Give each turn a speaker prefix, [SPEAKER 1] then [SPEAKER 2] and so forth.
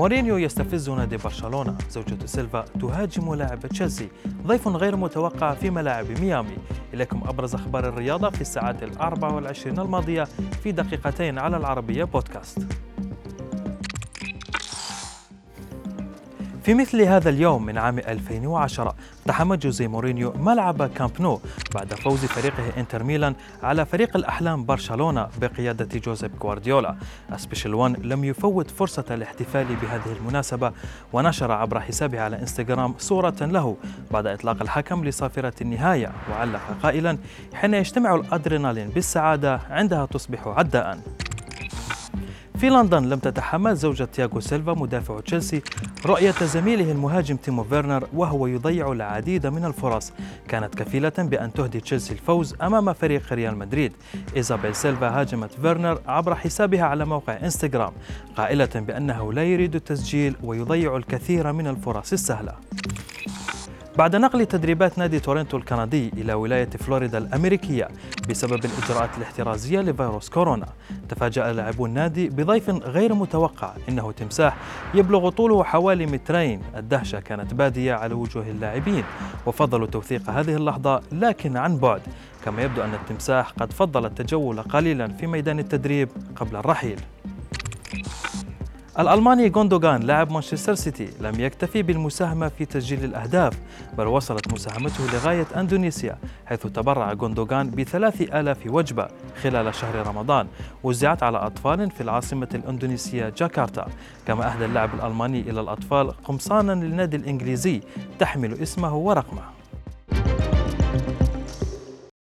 [SPEAKER 1] مورينيو يستفز نادي برشلونة. زوجة سيلفا تهاجم لاعب تشيلسي. ضيف غير متوقع في ملاعب ميامي. إليكم أبرز أخبار الرياضة في الساعات الأربع والعشرين الماضية في دقيقتين على العربية بودكاست. في مثل هذا اليوم من عام 2010 اقتحم جوزي مورينيو ملعب كامب نو بعد فوز فريقه إنتر ميلان على فريق الأحلام برشلونة بقيادة جوزيف غوارديولا. Special One لم يفوت فرصة الاحتفال بهذه المناسبة ونشر عبر حسابه على إنستغرام صورة له بعد إطلاق الحكم لصافرة النهاية. وعلق قائلا حين يجتمع الأدرينالين بالسعادة عندها تصبح عداءً. في لندن لم تتحمل زوجة تياغو سيلفا مدافع تشيلسي رؤية زميله المهاجم تيمو فيرنر وهو يضيع العديد من الفرص. كانت كفيلة بأن تهدي تشيلسي الفوز أمام فريق ريال مدريد. إيزابيل سيلفا هاجمت فيرنر عبر حسابها على موقع إنستغرام قائلة بأنه لا يريد التسجيل ويضيع الكثير من الفرص السهلة. بعد نقل تدريبات نادي تورنتو الكندي إلى ولاية فلوريدا الأمريكية بسبب الإجراءات الاحترازية لفيروس كورونا تفاجأ لاعبو النادي بضيف غير متوقع إنه تمساح يبلغ طوله حوالي مترين. الدهشة كانت بادية على وجوه اللاعبين وفضلوا توثيق هذه اللحظة لكن عن بعد كما يبدو أن التمساح قد فضل التجول قليلا في ميدان التدريب قبل الرحيل. الألماني غوندوغان لاعب مانشستر سيتي لم يكتفي بالمساهمة في تسجيل الأهداف بل وصلت مساهمته لغاية أندونيسيا حيث تبرع غوندوغان بثلاث آلاف وجبة خلال شهر رمضان وزعت على أطفال في العاصمة الأندونيسية جاكرتا. كما أهدى اللاعب الألماني إلى الأطفال قمصانا للنادي الإنجليزي تحمل اسمه ورقمه.